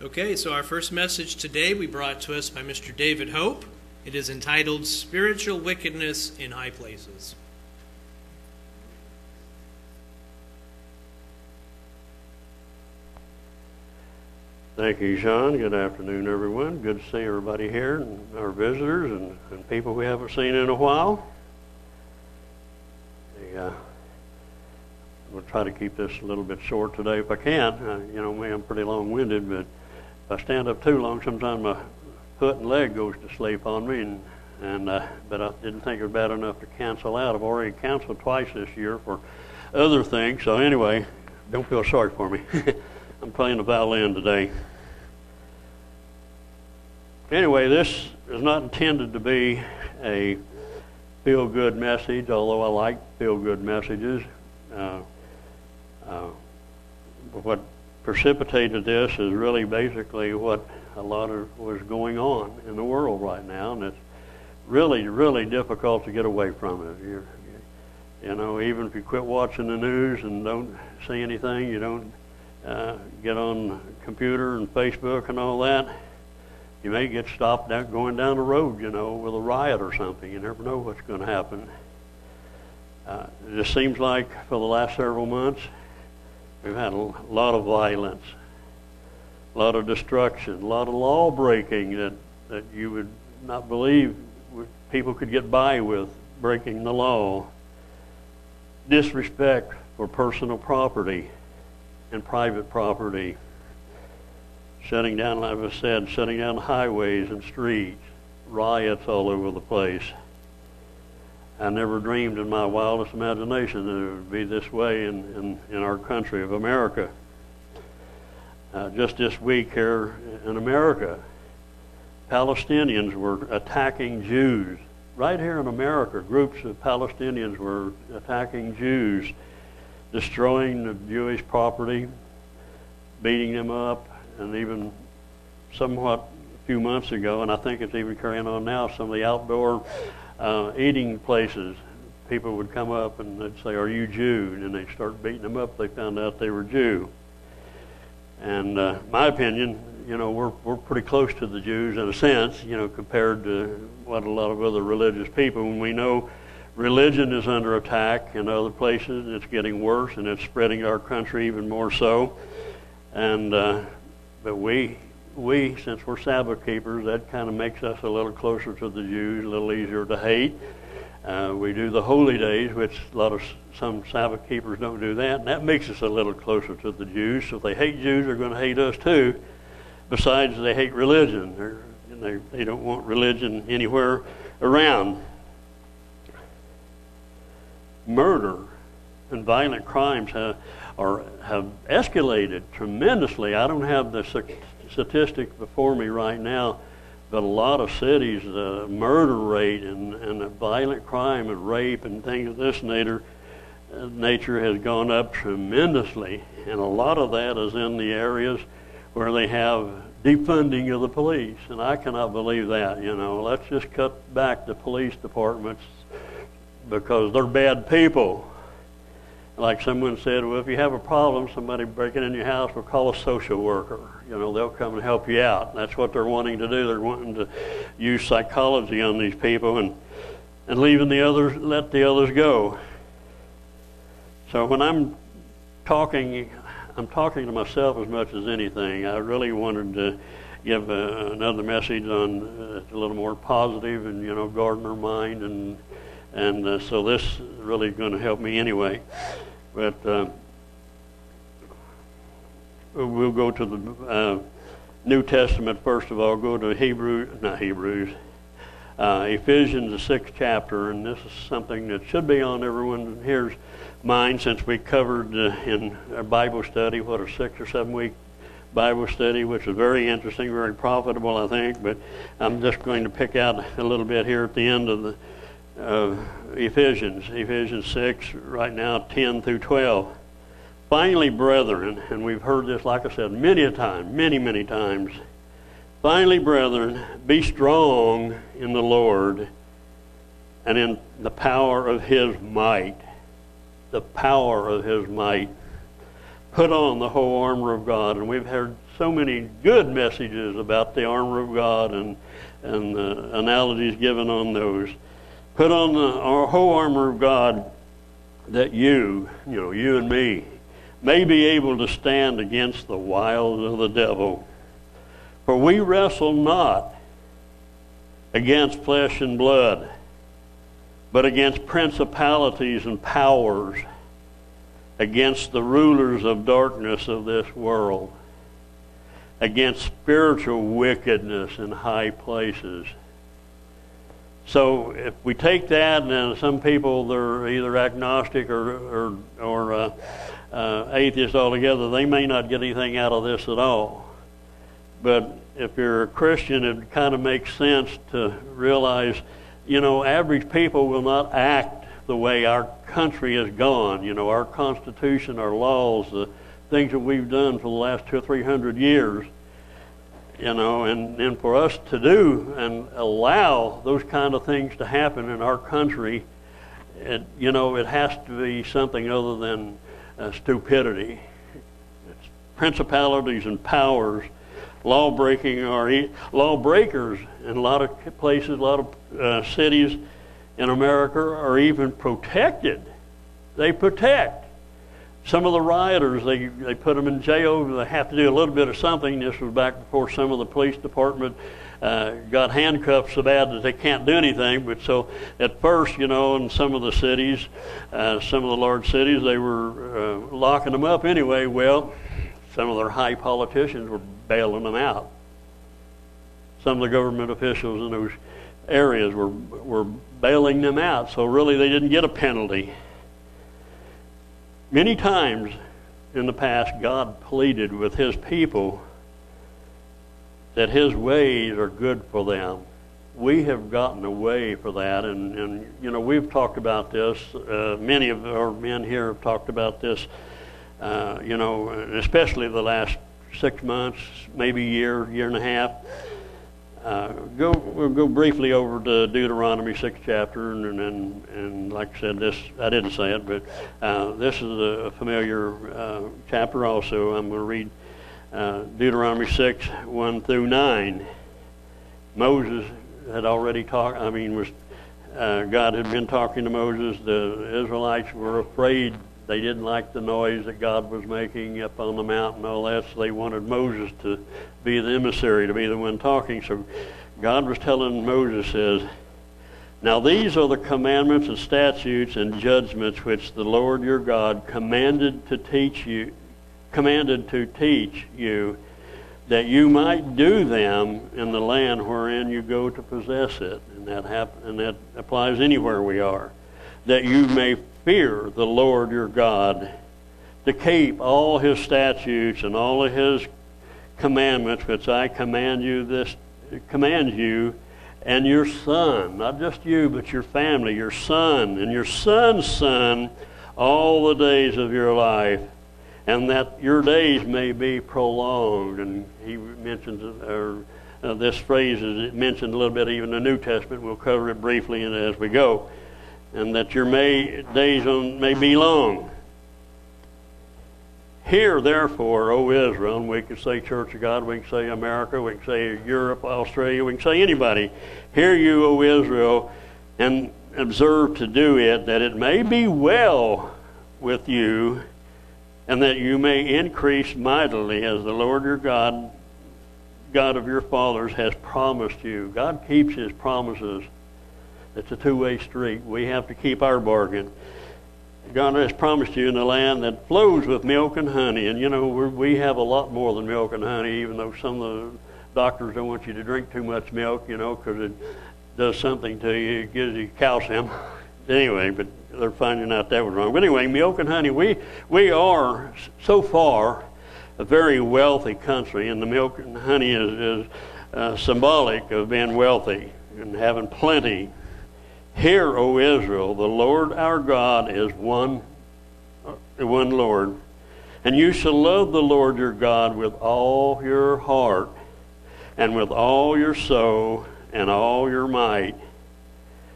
Okay, so our first message today we brought to us by Mr. David Hope. It is entitled Spiritual Wickedness in High Places. Thank you, Sean. Good afternoon, everyone. Good to see everybody here, and our visitors, and, and people we haven't seen in a while. The, uh, I'm going to try to keep this a little bit short today if I can. Uh, you know, me, I'm pretty long-winded, but if I stand up too long, sometimes my foot and leg goes to sleep on me, and, and uh, but I didn't think it was bad enough to cancel out. I've already canceled twice this year for other things. So anyway, don't feel sorry for me. I'm playing the violin today. Anyway, this is not intended to be a feel good message, although I like feel good messages. Uh, uh, what precipitated this is really basically what a lot of was going on in the world right now, and it's really, really difficult to get away from it. You're, you know, even if you quit watching the news and don't see anything, you don't uh, get on computer and Facebook and all that, you may get stopped out going down the road, you know, with a riot or something. You never know what's going to happen. Uh, it just seems like for the last several months, we've had a lot of violence, a lot of destruction, a lot of law breaking that, that you would not believe people could get by with breaking the law, disrespect for personal property and private property shutting down, like I said, shutting down highways and streets, riots all over the place. I never dreamed in my wildest imagination that it would be this way in, in, in our country of America. Uh, just this week here in America, Palestinians were attacking Jews. Right here in America, groups of Palestinians were attacking Jews, destroying the Jewish property, beating them up, and even somewhat a few months ago, and I think it's even carrying on now, some of the outdoor uh, eating places, people would come up and they'd say, Are you Jew? And they'd start beating them up. They found out they were Jew. And uh, my opinion, you know, we're, we're pretty close to the Jews in a sense, you know, compared to what a lot of other religious people. And we know religion is under attack in other places, it's getting worse, and it's spreading our country even more so. And uh, but we, we, since we're Sabbath keepers, that kind of makes us a little closer to the Jews, a little easier to hate. Uh, we do the holy days, which a lot of some Sabbath keepers don't do that, and that makes us a little closer to the Jews. So if they hate Jews, they're going to hate us too. Besides, they hate religion. They're, they they don't want religion anywhere around. Murder and violent crimes have are, have escalated tremendously. I don't have the statistics before me right now, but a lot of cities, the murder rate and, and the violent crime and rape and things of this nature, nature has gone up tremendously. And a lot of that is in the areas where they have defunding of the police. And I cannot believe that, you know. Let's just cut back the police departments because they're bad people like someone said, well, if you have a problem, somebody breaking in your house, we'll call a social worker. You know, they'll come and help you out. That's what they're wanting to do. They're wanting to use psychology on these people and and leaving the others, let the others go. So when I'm talking, I'm talking to myself as much as anything. I really wanted to give uh, another message on uh, a little more positive and you know gardener mind and and uh, so this is really going to help me anyway. But uh, we'll go to the uh, New Testament first of all. Go to Hebrews, not Hebrews, uh, Ephesians, the sixth chapter, and this is something that should be on everyone here's mind since we covered uh, in our Bible study what a six or seven week Bible study, which is very interesting, very profitable, I think. But I'm just going to pick out a little bit here at the end of the uh, Ephesians, Ephesians 6, right now 10 through 12. Finally, brethren, and we've heard this, like I said, many a time, many, many times. Finally, brethren, be strong in the Lord and in the power of his might. The power of his might. put on the whole armor of God. And we've heard so many good messages about the armor of God and, and the analogies given on those. Put on the our whole armor of God that you, you know, you and me, may be able to stand against the wiles of the devil. For we wrestle not against flesh and blood, but against principalities and powers, against the rulers of darkness of this world, against spiritual wickedness in high places. So if we take that, and some people they're either agnostic or or, or uh, uh, atheist altogether, they may not get anything out of this at all. But if you're a Christian, it kind of makes sense to realize, you know, average people will not act the way our country has gone. You know, our Constitution, our laws, the things that we've done for the last two or three hundred years you know, and, and for us to do and allow those kind of things to happen in our country, it, you know, it has to be something other than uh, stupidity. It's principalities and powers, law breaking or e- law breakers in a lot of places, a lot of uh, cities in America are even protected. They protect some of the rioters, they, they put them in jail. They have to do a little bit of something. This was back before some of the police department uh, got handcuffed so bad that they can't do anything. But so at first, you know, in some of the cities, uh, some of the large cities, they were uh, locking them up anyway. Well, some of their high politicians were bailing them out. Some of the government officials in those areas were were bailing them out. So really, they didn't get a penalty. Many times in the past, God pleaded with His people that His ways are good for them. We have gotten away for that, and, and you know we've talked about this. Uh, many of our men here have talked about this. Uh, you know, especially the last six months, maybe year, year and a half. Uh, go we'll go briefly over to Deuteronomy sixth chapter, and, and and like I said, this I didn't say it, but uh, this is a familiar uh, chapter. Also, I'm going to read uh, Deuteronomy six one through nine. Moses had already talked. I mean, was uh, God had been talking to Moses. The Israelites were afraid they didn't like the noise that God was making up on the mountain all that, so they wanted Moses to be the emissary, to be the one talking. So God was telling Moses, says, Now these are the commandments and statutes and judgments which the Lord your God commanded to teach you, commanded to teach you, that you might do them in the land wherein you go to possess it. And that, hap- and that applies anywhere we are. That you may fear the Lord your God, to keep all his statutes and all of his commandments which I command you this command you and your son, not just you, but your family, your son and your son's son, all the days of your life, and that your days may be prolonged. And he mentions, or uh, this phrase is mentioned a little bit even in the New Testament. We'll cover it briefly as we go and that your may, days on, may be long. Hear therefore, O Israel, we can say Church of God, we can say America, we can say Europe, Australia, we can say anybody. Hear you, O Israel, and observe to do it, that it may be well with you, and that you may increase mightily as the Lord your God, God of your fathers, has promised you. God keeps his promises. It's a two-way street. We have to keep our bargain. God has promised you in a land that flows with milk and honey. And you know, we have a lot more than milk and honey, even though some of the doctors don't want you to drink too much milk, you know, because it does something to you. It gives you calcium. Anyway, but they're finding out that was wrong. But anyway, milk and honey, we, we are so far a very wealthy country, and the milk and honey is, is uh, symbolic of being wealthy and having plenty Hear, O Israel, the Lord our God is one, uh, one Lord, and you shall love the Lord your God with all your heart, and with all your soul, and all your might.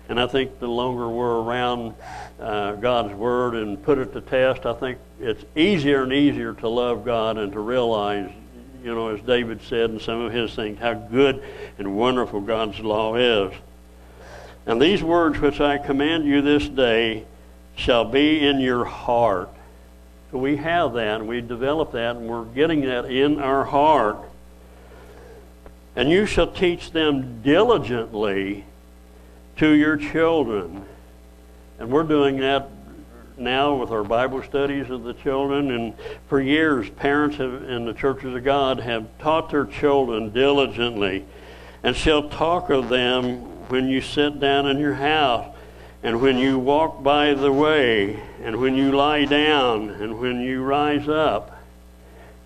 And I think the longer we're around uh, God's Word and put it to test, I think it's easier and easier to love God and to realize, you know, as David said in some of his things, how good and wonderful God's law is. And these words which I command you this day shall be in your heart. So we have that, and we develop that, and we're getting that in our heart. And you shall teach them diligently to your children. And we're doing that now with our Bible studies of the children. And for years, parents have, in the churches of God have taught their children diligently and shall talk of them when you sit down in your house and when you walk by the way and when you lie down and when you rise up.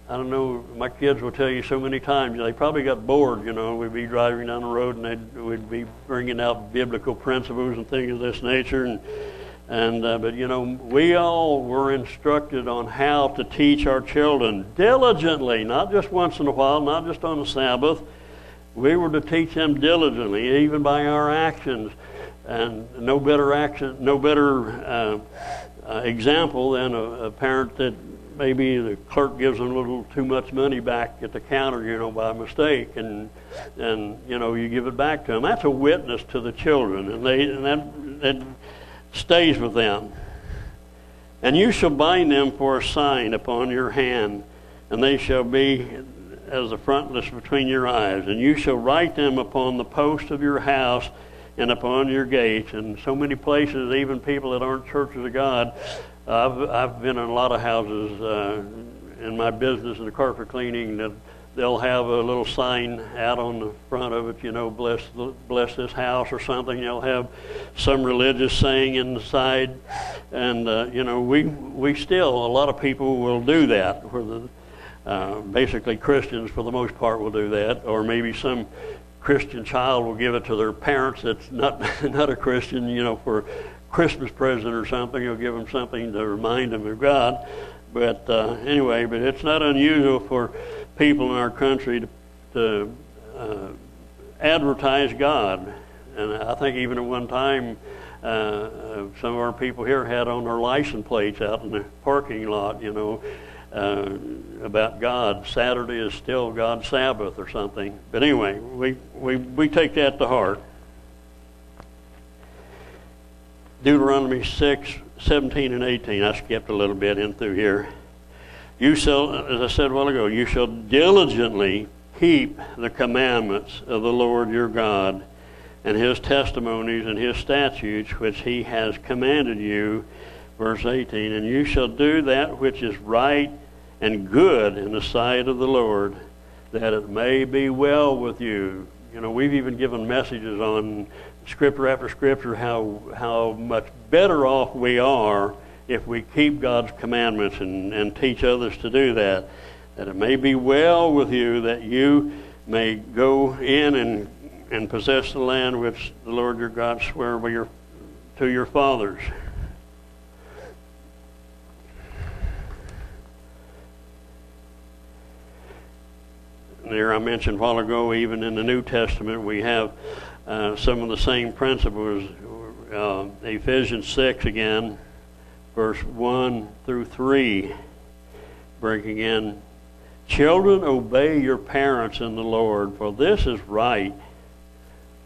I don't know, my kids will tell you so many times, they probably got bored, you know, we'd be driving down the road and they'd, we'd be bringing out biblical principles and things of this nature. And, and uh, but you know, we all were instructed on how to teach our children diligently, not just once in a while, not just on the Sabbath. We were to teach them diligently, even by our actions. And no better action, no better uh, uh, example than a, a parent that maybe the clerk gives them a little too much money back at the counter, you know, by mistake, and and you know you give it back to them. That's a witness to the children, and they and that that stays with them. And you shall bind them for a sign upon your hand, and they shall be as the frontlets between your eyes, and you shall write them upon the post of your house and upon your gates. And so many places, even people that aren't churches of God, I've I've been in a lot of houses uh, in my business in the carpet cleaning that they'll have a little sign out on the front of it, you know, bless bless this house or something. They'll have some religious saying inside, and uh, you know, we we still a lot of people will do that. Where the uh, basically Christians, for the most part, will do that, or maybe some Christian child will give it to their parents that's not not a Christian, you know, for Christmas present or something. You'll give them something to remind them of God. But uh, anyway, but it's not unusual for people in our country to, to uh, advertise God. And I think even at one time, uh, uh, some of our people here had on their license plates out in the parking lot, you know, uh, about God. Saturday is still God's Sabbath or something. But anyway, we, we, we take that to heart. Deuteronomy 6, 17 and 18. I skipped a little bit in through here. You shall, as I said a while ago, you shall diligently keep the commandments of the Lord your God and his testimonies and his statutes which he has commanded you. Verse 18, and you shall do that which is right and good in the sight of the Lord, that it may be well with you. You know, we've even given messages on scripture after scripture how, how much better off we are if we keep God's commandments and, and teach others to do that, that it may be well with you, that you may go in and, and possess the land which the Lord your God swore by your, to your fathers. There, I mentioned a while ago, even in the New Testament, we have uh, some of the same principles. Uh, Ephesians 6 again, verse 1 through 3, breaking in. Children, obey your parents in the Lord, for this is right.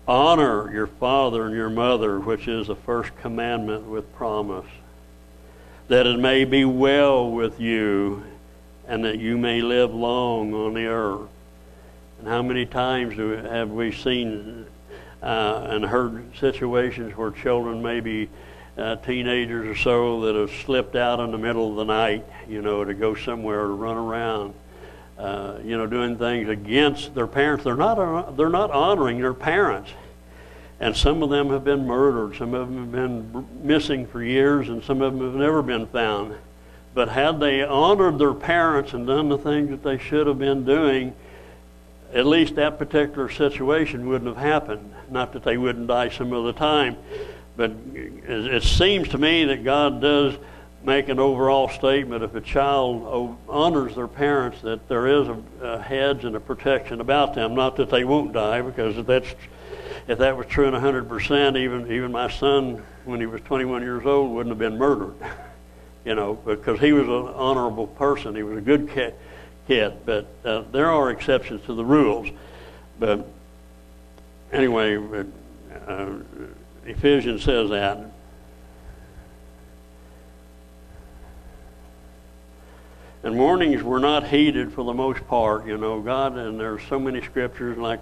Honor your father and your mother, which is the first commandment with promise, that it may be well with you and that you may live long on the earth. And how many times have we seen uh, and heard situations where children maybe uh, teenagers or so that have slipped out in the middle of the night, you know, to go somewhere to run around, uh, you know, doing things against their parents. They're not they're not honoring their parents, and some of them have been murdered. Some of them have been missing for years, and some of them have never been found. But had they honored their parents and done the things that they should have been doing, at least that particular situation wouldn't have happened. Not that they wouldn't die some other time. But it seems to me that God does make an overall statement if a child honors their parents that there is a, a hedge and a protection about them. Not that they won't die, because if that's if that was true in 100%, even even my son, when he was 21 years old wouldn't have been murdered, you know, because he was an honorable person. He was a good kid. But uh, there are exceptions to the rules. But anyway, uh, Ephesians says that. And warnings were not heeded for the most part, you know. God, and there's so many scriptures, like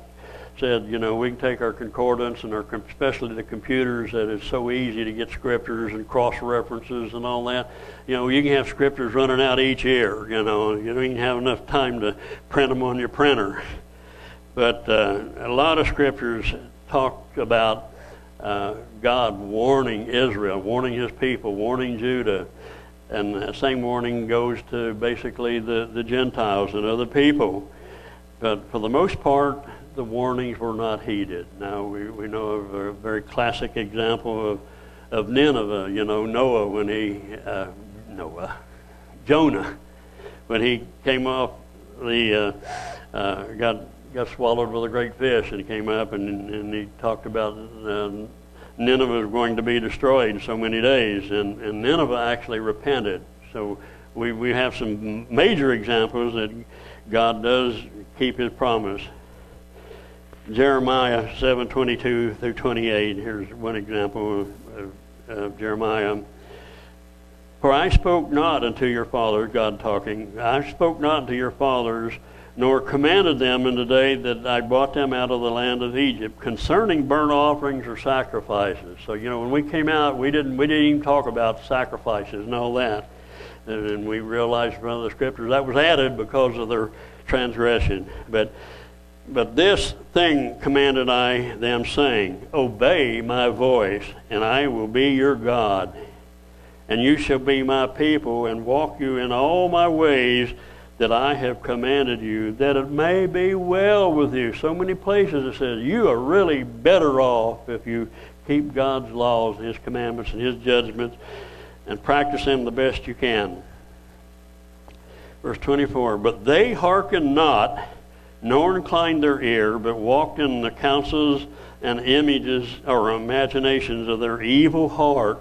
said, you know, we can take our concordance and our, especially the computers, that it's so easy to get scriptures and cross references and all that. You know, you can have scriptures running out each year. You know, you don't even have enough time to print them on your printer. But uh, a lot of scriptures talk about uh, God warning Israel, warning His people, warning Judah. And that same warning goes to basically the, the Gentiles and other people. But for the most part, the warnings were not heeded. Now, we, we know of a very classic example of, of Nineveh, you know, Noah when he, uh, Noah, Jonah, when he came off the, uh, uh, got, got swallowed with a great fish and came up and, and he talked about uh, Nineveh was going to be destroyed in so many days. And, and Nineveh actually repented. So we, we have some major examples that God does keep his promise. Jeremiah 7:22 through 28. Here's one example of, of, of, Jeremiah. For I spoke not unto your fathers, God talking. I spoke not unto your fathers, nor commanded them in the day that I brought them out of the land of Egypt concerning burnt offerings or sacrifices. So you know, when we came out, we didn't we didn't even talk about sacrifices and all that. And we realized from the scriptures that was added because of their transgression. But but this thing commanded I them, saying, Obey my voice, and I will be your God. And you shall be my people, and walk you in all my ways that I have commanded you, that it may be well with you. So many places it says, You are really better off if you keep God's laws and His commandments and His judgments and practice them the best you can. Verse 24 But they hearken not nor inclined their ear, but walked in the counsels and images or imaginations of their evil heart.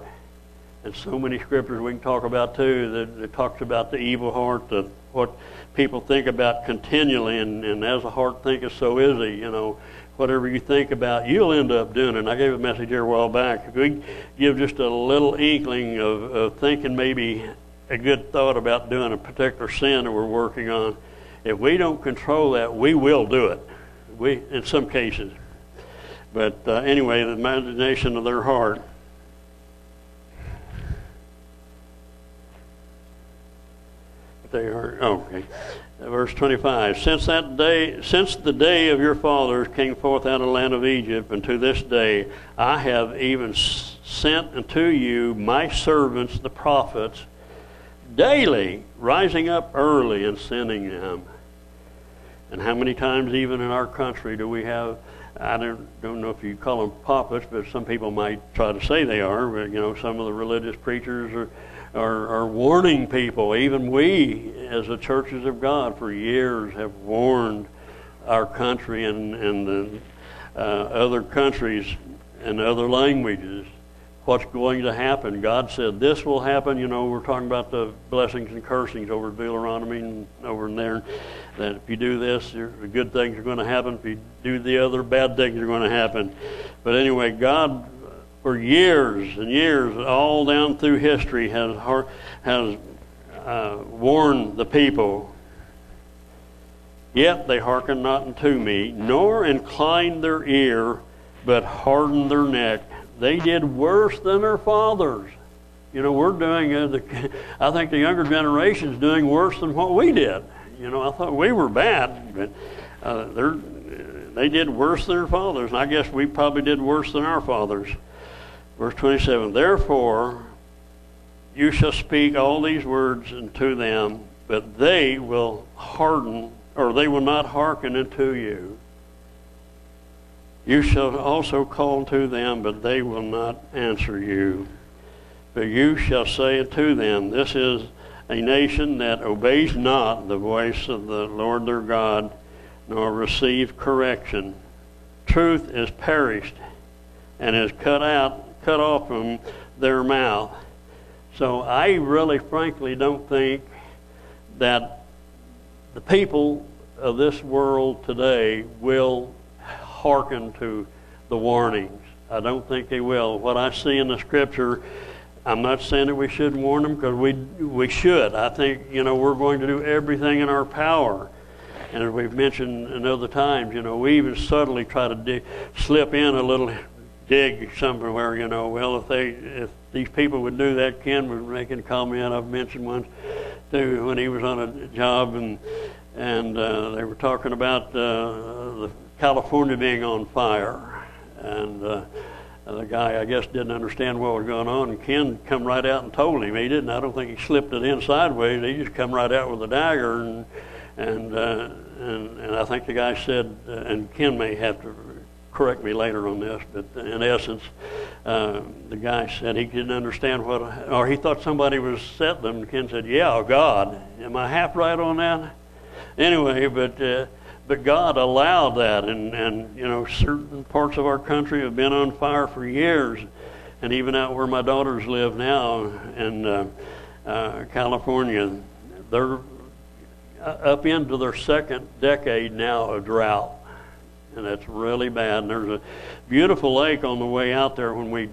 And so many scriptures we can talk about too that, that talks about the evil heart, the, what people think about continually, and, and as a heart thinketh, so is he. You know, whatever you think about, you'll end up doing it. And I gave a message here a while back. If we give just a little inkling of, of thinking maybe a good thought about doing a particular sin that we're working on, if we don't control that, we will do it. We, in some cases. But uh, anyway, the imagination of their heart. They are okay. Verse 25. Since that day, since the day of your fathers came forth out of the land of Egypt, and to this day, I have even sent unto you my servants, the prophets, daily rising up early and sending them. And how many times, even in our country, do we have? I don't don't know if you call them prophets, but some people might try to say they are. But you know, some of the religious preachers are are, are warning people. Even we, as the churches of God, for years have warned our country and and the uh, other countries and other languages what's going to happen. God said this will happen. You know, we're talking about the blessings and cursings over Deuteronomy and over in there. That if you do this, good things are going to happen. If you do the other, bad things are going to happen. But anyway, God, for years and years, all down through history, has has uh, warned the people. Yet they hearken not unto me, nor incline their ear, but harden their neck they did worse than their fathers. You know, we're doing, uh, the, I think the younger generation is doing worse than what we did. You know, I thought we were bad, but uh, they did worse than their fathers. And I guess we probably did worse than our fathers. Verse 27 Therefore, you shall speak all these words unto them, but they will harden, or they will not hearken unto you. You shall also call to them, but they will not answer you. But you shall say unto them, This is a nation that obeys not the voice of the Lord their God, nor receive correction. Truth is perished, and is cut out, cut off from their mouth. So I really, frankly, don't think that the people of this world today will hearken to the warnings. I don't think they will. What I see in the scripture, I'm not saying that we shouldn't warn them because we we should. I think you know we're going to do everything in our power. And as we've mentioned in other times, you know, we even subtly try to dig, slip in a little dig somewhere, you know. Well, if they if these people would do that, Ken was making a comment I've mentioned once too when he was on a job and and uh, they were talking about uh, the California being on fire, and uh, the guy I guess didn't understand what was going on. And Ken come right out and told him he didn't. I don't think he slipped it in sideways. He just come right out with a dagger and and uh, and and I think the guy said, uh, and Ken may have to correct me later on this, but in essence, uh, the guy said he didn't understand what, or he thought somebody was setting them. Ken said, "Yeah, God, am I half right on that?" Anyway, but uh, but God allowed that, and and you know certain parts of our country have been on fire for years, and even out where my daughters live now in uh, uh, California, they're up into their second decade now of drought, and that's really bad. And there's a beautiful lake on the way out there when we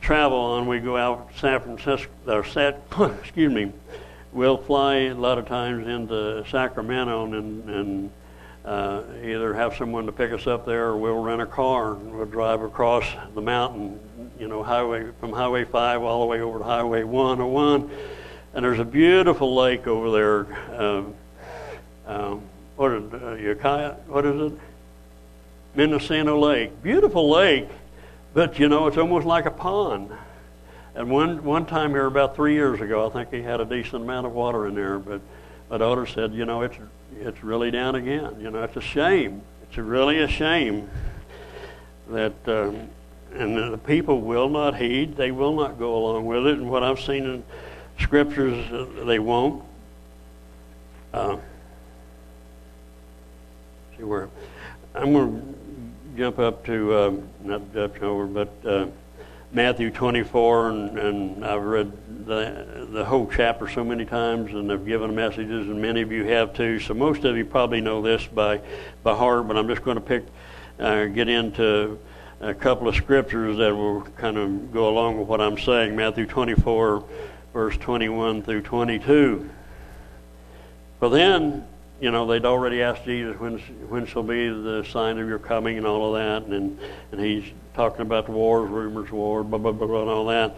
travel on. We go out San Francisco, or San, excuse me, we'll fly a lot of times into Sacramento and, and uh, either have someone to pick us up there or we'll rent a car and we'll drive across the mountain, you know, highway from Highway 5 all the way over to Highway 101. And there's a beautiful lake over there. Um, um, what is uh? What is it? Mendocino Lake. Beautiful lake, but you know, it's almost like a pond. And one one time here, about three years ago, I think he had a decent amount of water in there. But my daughter said, you know, it's it's really down again. You know, it's a shame. It's really a shame that um, and the people will not heed. They will not go along with it. And what I've seen in scriptures, uh, they won't. Uh, see where I'm going to jump up to um, not jump over, but. Uh, Matthew 24, and, and I've read the, the whole chapter so many times, and I've given messages, and many of you have too. So most of you probably know this by, by heart, but I'm just going to pick, uh, get into a couple of scriptures that will kind of go along with what I'm saying. Matthew 24, verse 21 through 22. For then, you know, they'd already asked Jesus when when shall be the sign of your coming and all of that, and and he's talking about the wars, rumors war, blah, blah, blah, blah, and all that.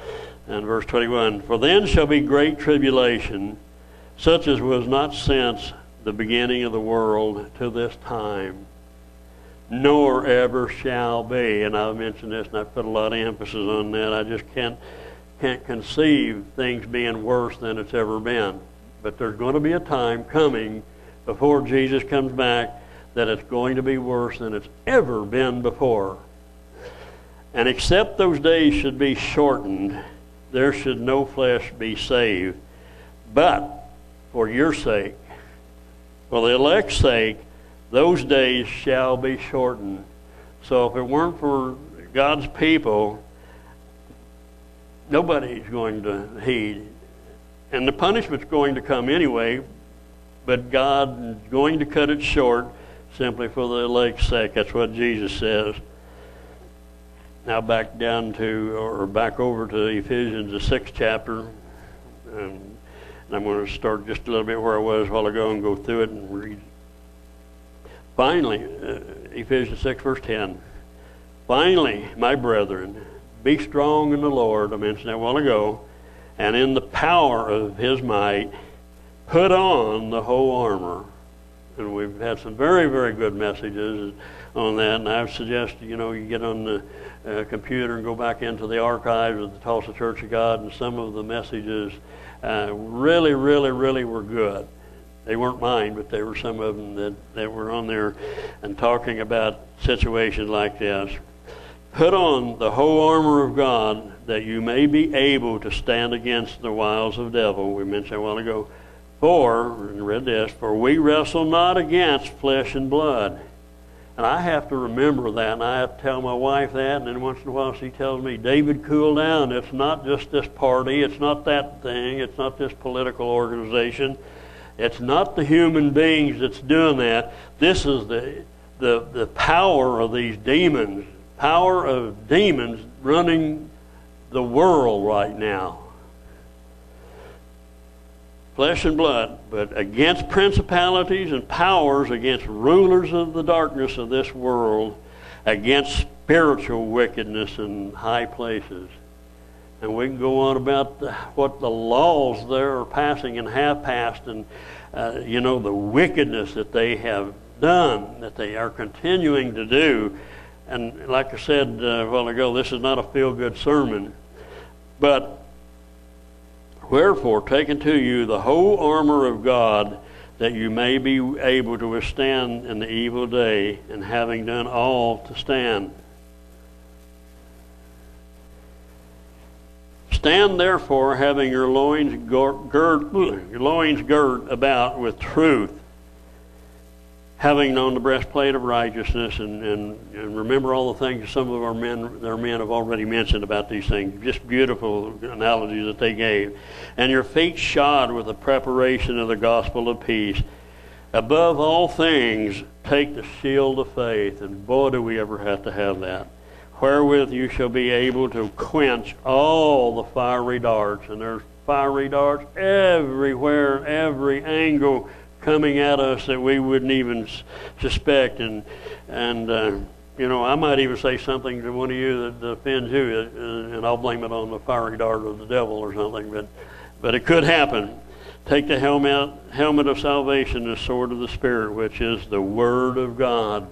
And verse 21 For then shall be great tribulation, such as was not since the beginning of the world to this time, nor ever shall be. And I've mentioned this and I've put a lot of emphasis on that. I just can't, can't conceive things being worse than it's ever been. But there's going to be a time coming before Jesus comes back that it's going to be worse than it's ever been before. And except those days should be shortened, there should no flesh be saved. But for your sake, for the elect's sake, those days shall be shortened. So if it weren't for God's people, nobody's going to heed. And the punishment's going to come anyway, but God is going to cut it short simply for the elect's sake. That's what Jesus says. Now back down to, or back over to Ephesians, the sixth chapter. and I'm going to start just a little bit where I was a while ago and go through it and read. Finally, uh, Ephesians 6, verse 10. Finally, my brethren, be strong in the Lord, I mentioned that a while ago, and in the power of his might, put on the whole armor. And we've had some very, very good messages on that, and I suggest, you know, you get on the uh, computer and go back into the archives of the Tulsa Church of God, and some of the messages uh, really, really, really were good. They weren't mine, but they were some of them that, that were on there and talking about situations like this. Put on the whole armor of God that you may be able to stand against the wiles of devil. We mentioned a while ago. For, read this, for we wrestle not against flesh and blood. And I have to remember that, and I have to tell my wife that, and then once in a while she tells me, David, cool down. It's not just this party, it's not that thing, it's not this political organization, it's not the human beings that's doing that. This is the, the, the power of these demons, power of demons running the world right now flesh and blood, but against principalities and powers, against rulers of the darkness of this world, against spiritual wickedness in high places. And we can go on about the, what the laws there are passing and have passed, and uh, you know the wickedness that they have done, that they are continuing to do. And like I said uh, a while ago, this is not a feel-good sermon, but Wherefore, take unto you the whole armor of God, that you may be able to withstand in the evil day, and having done all to stand. Stand therefore, having your loins girt, your loins girt about with truth, having known the breastplate of righteousness, and, and, and remember all the things some of our men, their men have already mentioned about these things. Just beautiful analogies that they gave. And your feet shod with the preparation of the gospel of peace. Above all things, take the shield of faith. And boy, do we ever have to have that. Wherewith you shall be able to quench all the fiery darts. And there's fiery darts everywhere, every angle coming at us that we wouldn't even suspect. And, and uh, you know, I might even say something to one of you that offends you, uh, and I'll blame it on the fiery dart of the devil or something. But, but it could happen. Take the helmet, helmet of salvation, the sword of the Spirit, which is the Word of God.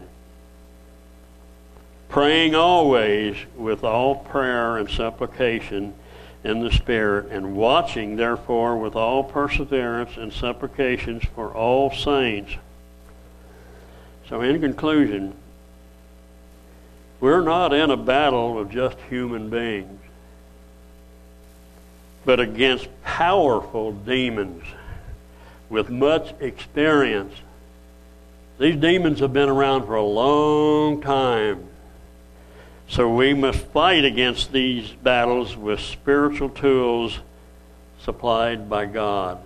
Praying always with all prayer and supplication in the Spirit, and watching, therefore, with all perseverance and supplications for all saints. So, in conclusion, we're not in a battle of just human beings, but against powerful demons with much experience. These demons have been around for a long time. So we must fight against these battles with spiritual tools supplied by God.